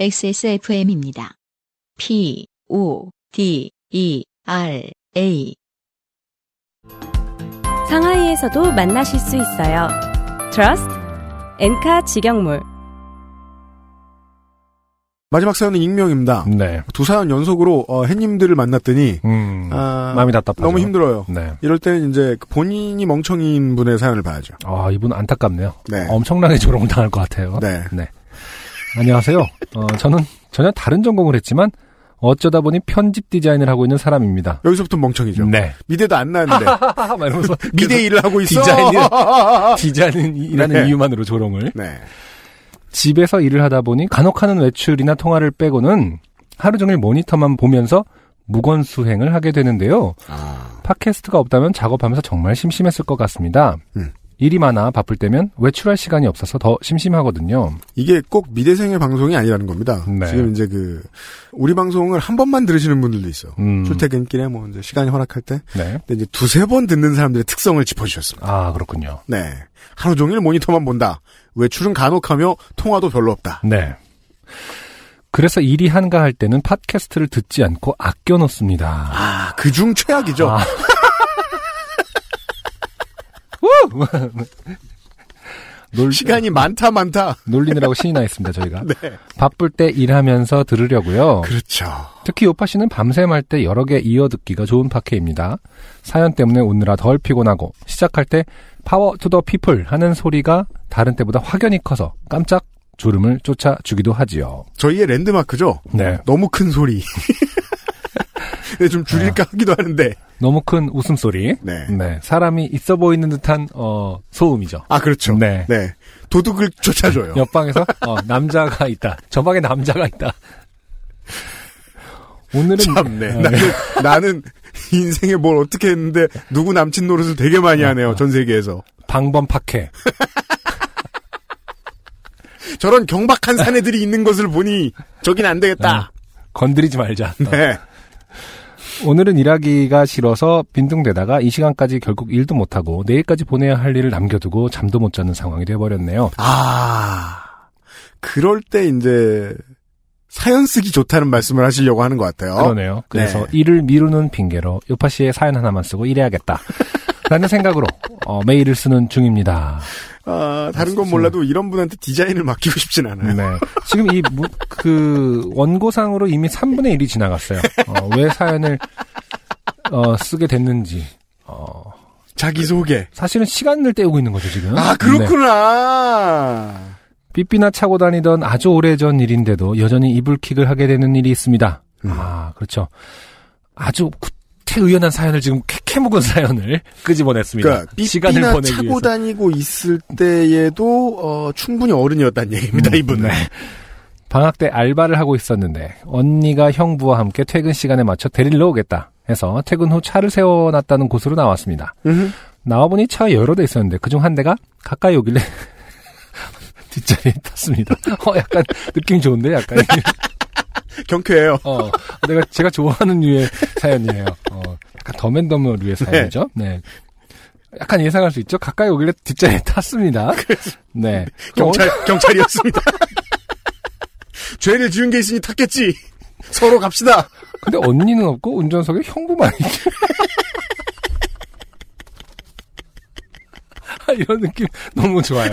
XSFM입니다. P, O, D, E, R, A. 상하이에서도 만나실 수 있어요. Trust 엔카 직영몰 마지막 사연은 익명입니다. 네. 두 사연 연속으로 어, 햇님들을 만났더니 음. 아, 마음이 답답하죠. 너무 힘들어요. 네. 이럴 때는 이제 그 본인이 멍청이인 분의 사연을 봐야죠. 아, 이분 안타깝네요. 네. 엄청나게 조롱을 당할 것 같아요. 네. 안녕하세요. 어, 저는 전혀 다른 전공을 했지만 어쩌다 보니 편집 디자인을 하고 있는 사람입니다. 여기서부터 멍청이죠. 네. 미대도 안 이러면서 미대 일을 하고 있어. 디자인이- 디자인이라는 네. 이유만으로 조롱을. 네. 집에서 일을 하다 보니 간혹 하는 외출이나 통화를 빼고는 하루 종일 모니터만 보면서 무건 수행을 하게 되는데요. 아, 팟캐스트가 없다면 작업하면서 정말 심심했을 것 같습니다. 음. 일이 많아 바쁠 때면 외출할 시간이 없어서 더 심심하거든요. 이게 꼭 미대생의 방송이 아니라는 겁니다. 네. 지금 이제 그 우리 방송을 한 번만 들으시는 분들도 있어. 음. 출퇴근길에 뭐 이제 시간이 허락할 때, 네. 근데 이제 두세 번 듣는 사람들의 특성을 짚어주셨습니다. 아, 그렇군요. 네. 하루 종일 모니터만 본다. 외출은 간혹하며 통화도 별로 없다. 네. 그래서 일이 한가할 때는 팟캐스트를 듣지 않고 아껴 놓습니다. 아, 그중 최악이죠. 아. 놀, 시간이 많다 많다. 놀리느라고 신이 나 있습니다, 저희가. 네. 바쁠 때 일하면서 들으려고요. 그렇죠. 특히 요파 씨는 밤샘 할 때 여러 개 이어 듣기가 좋은 팟캐입니다. 사연 때문에 웃느라 덜 피곤하고 시작할 때 Power to the People 하는 소리가 다른 때보다 확연히 커서 깜짝 졸음을 쫓아주기도 하지요. 저희의 랜드마크죠. 네. 너무 큰 소리. 네, 좀 줄일까 하기도 하는데. 너무 큰 웃음소리. 네. 네. 사람이 있어 보이는 듯한 어 소음이죠. 아, 그렇죠. 네. 도둑을 쫓아줘요. 옆방에서 어, 남자가 있다. 저 방에 남자가 있다. 오늘은 참네. 어, 나는, 나는 인생에 뭘 어떻게 했는데 누구 남친 노릇을 되게 많이 하네요. 전 세계에서. 방범 파케. 저런 경박한 사내들이 있는 것을 보니 저긴 안 되겠다. 건드리지 말자. 어. 네. 오늘은 일하기가 싫어서 빈둥대다가 이 시간까지 결국 일도 못하고 내일까지 보내야 할 일을 남겨두고 잠도 못 자는 상황이 돼버렸네요. 아, 그럴 때 이제 사연 쓰기 좋다는 말씀을 하시려고 하는 것 같아요. 그러네요. 그래서 네. 일을 미루는 핑계로 요파 씨의 사연 하나만 쓰고 일해야겠다. 라는 생각으로 어, 메일을 쓰는 중입니다. 아, 다른 건 몰라도 이런 분한테 디자인을 맡기고 싶진 않아요. 네. 지금 이, 무- 그, 원고상으로 이미 3분의 1이 지나갔어요. 어, 왜 사연을, 어, 쓰게 됐는지. 어, 자기소개. 사실은 시간을 때우고 있는 거죠, 지금. 아, 네. 그렇구나. 삐삐나 차고 다니던 아주 오래전 일인데도 여전히 이불킥을 하게 되는 일이 있습니다. 음. 아, 그렇죠. 아주 구태의연한 사연을 지금 캐캐묵은 사연을 끄집어냈습니다. 그러니까 시간을 보내기 차고 위해서. 다니고 있을 때에도 어, 충분히 어른이었다는 얘기입니다. 음, 이분은. 네. 방학 때 알바를 하고 있었는데 언니가 형부와 함께 퇴근 시간에 맞춰 데리러 오겠다 해서 퇴근 후 차를 세워놨다는 곳으로 나왔습니다. 나와보니 차가 여러 대 있었는데 그중 한 대가 가까이 오길래 뒷자리에 탔습니다. 어, 약간 느낌 좋은데 약간 경쾌해요. 어, 내가 제가 좋아하는 류의 사연이에요. 어, 약간 더맨더머 류의 사연이죠. 네. 약간 예상할 수 있죠. 가까이 오길래 뒷자리에 탔습니다. 네. 경찰 경찰이었습니다. 죄를 지은 게 있으니 탔겠지. 서로 갑시다. 근데 언니는 없고 운전석에 형부만 있죠. 아, 이런 느낌 너무 좋아요.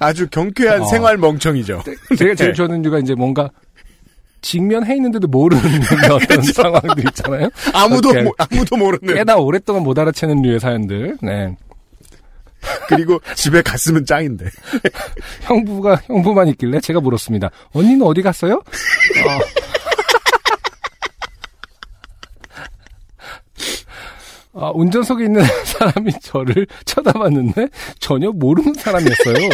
아주 경쾌한 어. 생활 멍청이죠. 제가 제일 네. 좋아하는 이유가 이제 뭔가 직면해 있는데도 모르는 어떤 상황들 있잖아요. 아무도 모- 아무도 모르는. 꽤나 오랫동안 못 알아채는 류의 사연들. 네. 그리고 집에 갔으면 짱인데. 형부가 형부만 있길래 제가 물었습니다. 언니는 어디 갔어요? 어. 아, 운전석에 있는 사람이 저를 쳐다봤는데 전혀 모르는 사람이었어요.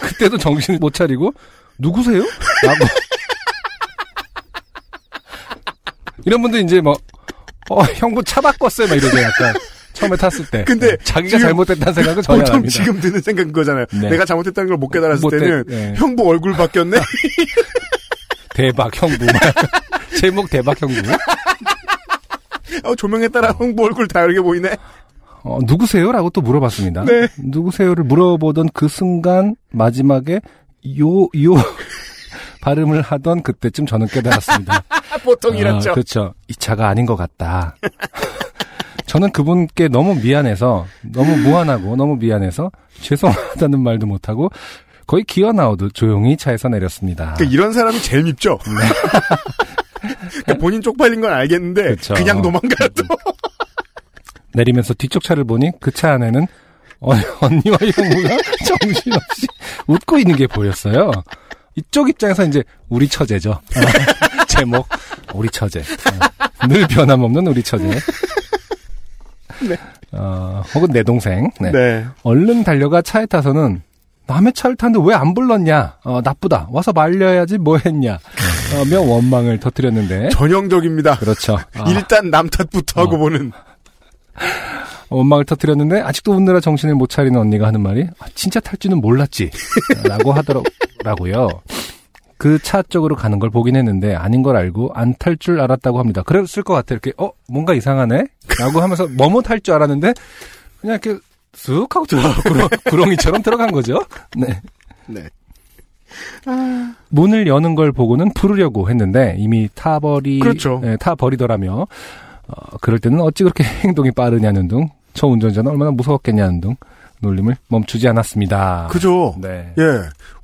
그때도 정신을 못 차리고 누구세요? 라고 이런 분들 이제 뭐 어, 형부 차 바꿨어요 막 이러죠 약간 처음에 탔을 때 근데 자기가 지금 잘못됐다는 생각은 전혀 안 합니다. 지금 드는 생각은 그거잖아요. 네. 내가 잘못했다는 걸 못 깨달았을 못 때는 깨- 네. 형부 얼굴 바뀌었네. 대박 형부 제목 대박 형부 어, 조명에 따라 형부 얼굴 다르게 보이네. 어, 누구세요? 라고 또 물어봤습니다. 네. 누구세요를 물어보던 그 순간 마지막에 요, 요 발음을 하던 그때쯤 저는 깨달았습니다. 보통 아, 그렇죠. 이 차가 아닌 것 같다. 저는 그분께 너무 미안해서, 너무 무한하고, 너무 미안해서, 죄송하다는 말도 못하고, 거의 기어 나오듯 조용히 차에서 내렸습니다. 그러니까 이런 사람이 제일 밉죠. 그러니까 본인 쪽팔린 건 알겠는데 네. 그쵸. 그냥 도망가요 또. 내리면서 뒤쪽 차를 보니 그 차 안에는 어, 언니와 형부가 정신없이 웃고 있는 게 보였어요. 이쪽 입장에서 이제 우리 처제죠. 어, 제목 우리 처제. 어, 늘 변함없는 우리 처제. 어, 혹은 내 동생. 네. 네. 얼른 달려가 차에 타서는 남의 차를 타는데 왜 안 불렀냐? 어, 나쁘다. 와서 말려야지 뭐 했냐? 어, 며 원망을 터뜨렸는데. 전형적입니다. 그렇죠. 아. 일단 남 탓부터 하고 어. 보는. 원망을 터뜨렸는데 아직도 웃느라 정신을 못 차리는 언니가 하는 말이 아, 진짜 탈 줄은 몰랐지 라고 하더라고요. 그 차 쪽으로 가는 걸 보긴 했는데 아닌 걸 알고 안 탈 줄 알았다고 합니다. 그랬을 것 같아요. 이렇게 어 뭔가 이상하네 라고 하면서 뭐뭐 탈 줄 알았는데 그냥 이렇게 쓱 하고 들어가 구렁, 구렁이처럼 들어간 거죠. 네. 네. 문을 여는 걸 보고는 부르려고 했는데 이미 타버리 그렇죠. 예, 타버리더라며 어, 그럴 때는 어찌 그렇게 행동이 빠르냐는 둥 저 운전자는 얼마나 무서웠겠냐는 둥 놀림을 멈추지 않았습니다. 그죠. 네. 예.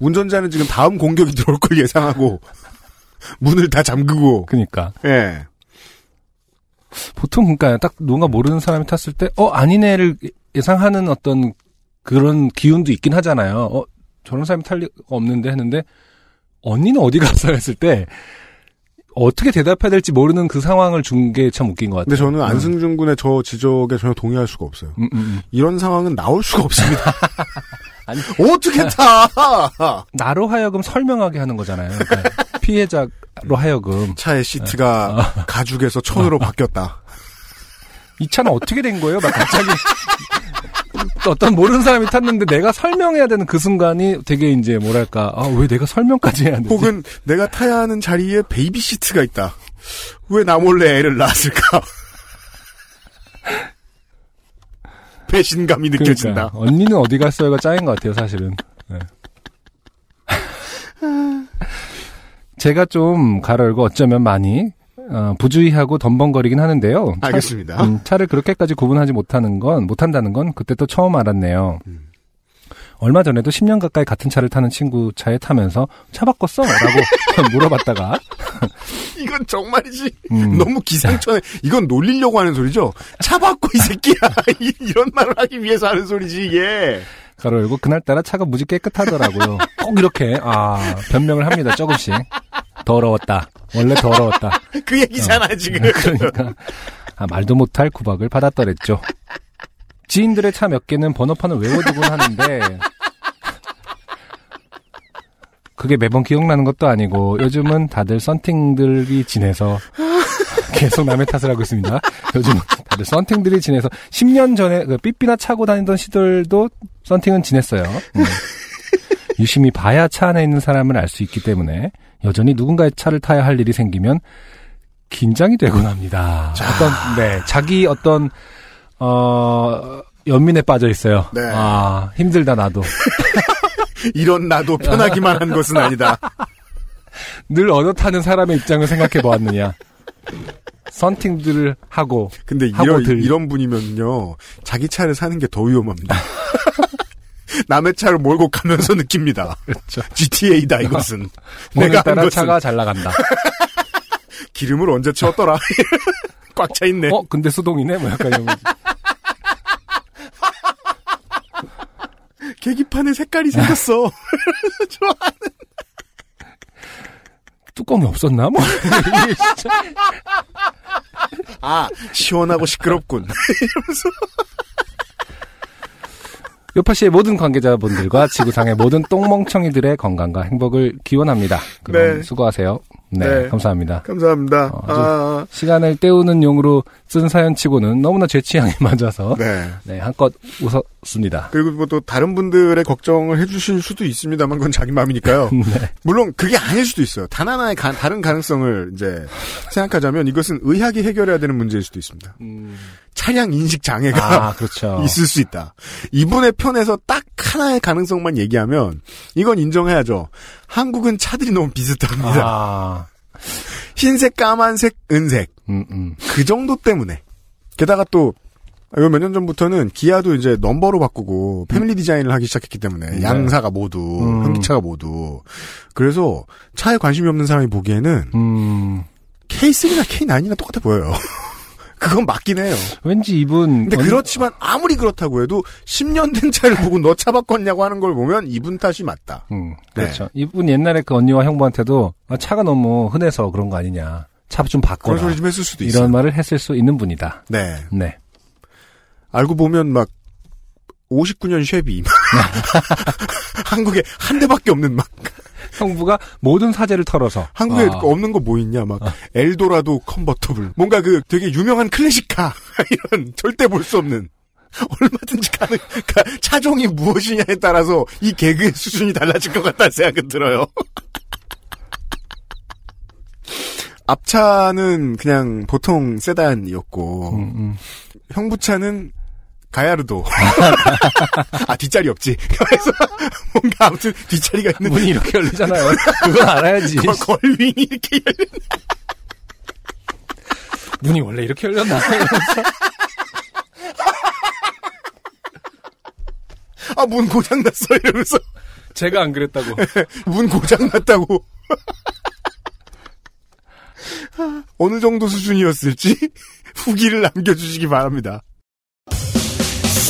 운전자는 지금 다음 공격이 들어올 걸 예상하고 문을 다 잠그고. 그니까 예. 보통 그러니까 딱 누군가 모르는 사람이 탔을 때 어 아니네를 예상하는 어떤 그런 기운도 있긴 하잖아요. 어 저런 사람이 탈 리가 없는데 했는데 언니는 어디 갔어 했을 때 어떻게 대답해야 될지 모르는 그 상황을 준 게 참 웃긴 것 같아요. 근데 저는 음. 안승준 군의 저 지적에 전혀 동의할 수가 없어요. 음, 음, 음. 이런 상황은 나올 수가 없습니다. 아니. 어떻게 타? 나로 하여금 설명하게 하는 거잖아요. 그러니까 피해자로 하여금 차의 시트가 가죽에서 천으로 바뀌었다. 이 차는 어떻게 된 거예요? 막 갑자기 어떤 모르는 사람이 탔는데 내가 설명해야 되는 그 순간이 되게 이제 뭐랄까 아, 왜 내가 설명까지 해야 되지? 혹은 내가 타야 하는 자리에 baby seat가 있다. 왜 나 몰래 애를 낳았을까? 배신감이 느껴진다. 그러니까, 언니는 어디 갔어요가 짱인 것 같아요, 사실은. 네. 제가 좀 가로열고 어쩌면 많이 어, 부주의하고 덤벙거리긴 하는데요. 차- 알겠습니다. 음, 차를 그렇게까지 구분하지 못하는 건 못한다는 건 그때 또 처음 알았네요. 음. 얼마 전에도 10년 가까이 같은 차를 타는 친구 차에 타면서 차 바꿨어? 라고 물어봤다가 이건 정말이지. 음, 너무 기상천외. 이건 놀리려고 하는 소리죠. 차 바꿔 이 새끼야. 이- 이런 말을 하기 위해서 하는 소리지 이게. 가로 열고 그날따라 차가 무지 깨끗하더라고요. 꼭 이렇게 아 변명을 합니다. 조금씩 더러웠다. 원래 더러웠다. 그 얘기잖아 지금. 그러니까 아, 말도 못할 구박을 받았더랬죠. 지인들의 차 몇 개는 번호판을 외워두곤 하는데 그게 매번 기억나는 것도 아니고 요즘은 다들 썬팅들이 지내서 계속 남의 탓을 하고 있습니다. 요즘 다들 썬팅들이 지내서 10년 전에 그 삐삐나 차고 다니던 시절도 썬팅은 지냈어요. 음. 유심히 봐야 차 안에 있는 사람을 알 수 있기 때문에 여전히 누군가의 차를 타야 할 일이 생기면 긴장이 되곤 합니다. 어떤 네 자기 어떤 어 연민에 빠져 있어요. 네. 아 힘들다 나도 이런 나도 편하기만 한 것은 아니다. 늘 얻어 타는 사람의 입장을 생각해 보았느냐. 썬팅들을 하고 근데 하고 이런 들- 이런 분이면요 자기 차를 사는 게 더 위험합니다. 남의 차를 몰고 가면서 느낍니다. 그렇죠. GTA다 이것은. 내가 한 오늘따라 것은 차가 잘 나간다. 기름을 언제 채웠더라. 꽉 차 있네. 어 근데 수동이네 뭐 약간 이런. 계기판에 색깔이 생겼어. 좋아. 뚜껑이 없었나 뭐 아 시원하고 시끄럽군. 요파씨의 모든 관계자분들과 지구상의 모든 똥멍청이들의 건강과 행복을 기원합니다. 그럼 네. 수고하세요. 네, 네. 감사합니다. 감사합니다. 어, 아, 시간을 때우는 용으로 쓴 사연치고는 너무나 제 취향에 맞아서 네. 네, 한껏 웃었습니다. 그리고 뭐 또 다른 분들의 걱정을 해주실 수도 있습니다만 그건 자기 마음이니까요. 네. 물론 그게 아닐 수도 있어요. 단 하나의 가- 다른 가능성을 이제 생각하자면 이것은 의학이 해결해야 되는 문제일 수도 있습니다. 차량 인식 장애가 아, 그렇죠. 있을 수 있다. 이분의 편에서 딱 하나의 가능성만 얘기하면 이건 인정해야죠. 한국은 차들이 너무 비슷합니다. 아, 흰색, 까만색, 은색 음, 음. 그 정도 때문에. 게다가 또 이거 몇 년 전부터는 기아도 이제 넘버로 바꾸고 패밀리 디자인을 하기 시작했기 때문에 네. 양사가 모두 음. 현기차가 모두 그래서 차에 관심이 없는 사람이 보기에는 음, K3나 K9이나 똑같아 보여요. 그건 맞긴 해요. 왠지 이분. 근데 언- 그렇지만 아무리 그렇다고 해도 10년 된 차를 보고 너 차 바꿨냐고 하는 걸 보면 이분 탓이 맞다. 음, 네. 그렇죠. 이분 옛날에 그 언니와 형부한테도 아, 차가 너무 흔해서 그런 거 아니냐. 차좀 그런 바꿔라. 소리 좀 했을 수도 이런 있어요. 말을 했을 수 있는 분이다. 네. 네. 알고 보면 막 59년 쉐비 한국에 한 대밖에 없는 막 형부가 모든 사재를 털어서. 한국에 아, 없는 거 뭐 있냐? 막 엘도라도 컨버터블. 뭔가 그 되게 유명한 클래식카. 이런 절대 볼 수 없는. 얼마든지 가능 가- 차종이 무엇이냐에 따라서 이 개그의 수준이 달라질 것 같다는 생각은 들어요. 앞차는 그냥 보통 세단이었고 음, 음. 형부차는 가야르도 아 뒷자리 없지 그래서 뭔가 아무튼 뒷자리가 있는 문이 이렇게 열리잖아요. 그건 알아야지. 걸- 걸윙이 이렇게 열려 문이 원래 이렇게 열렸나? 아, 문 고장났어, 이러면서. 제가 안 그랬다고. 문 고장났다고. 어느 정도 수준이었을지 후기를 남겨주시기 바랍니다.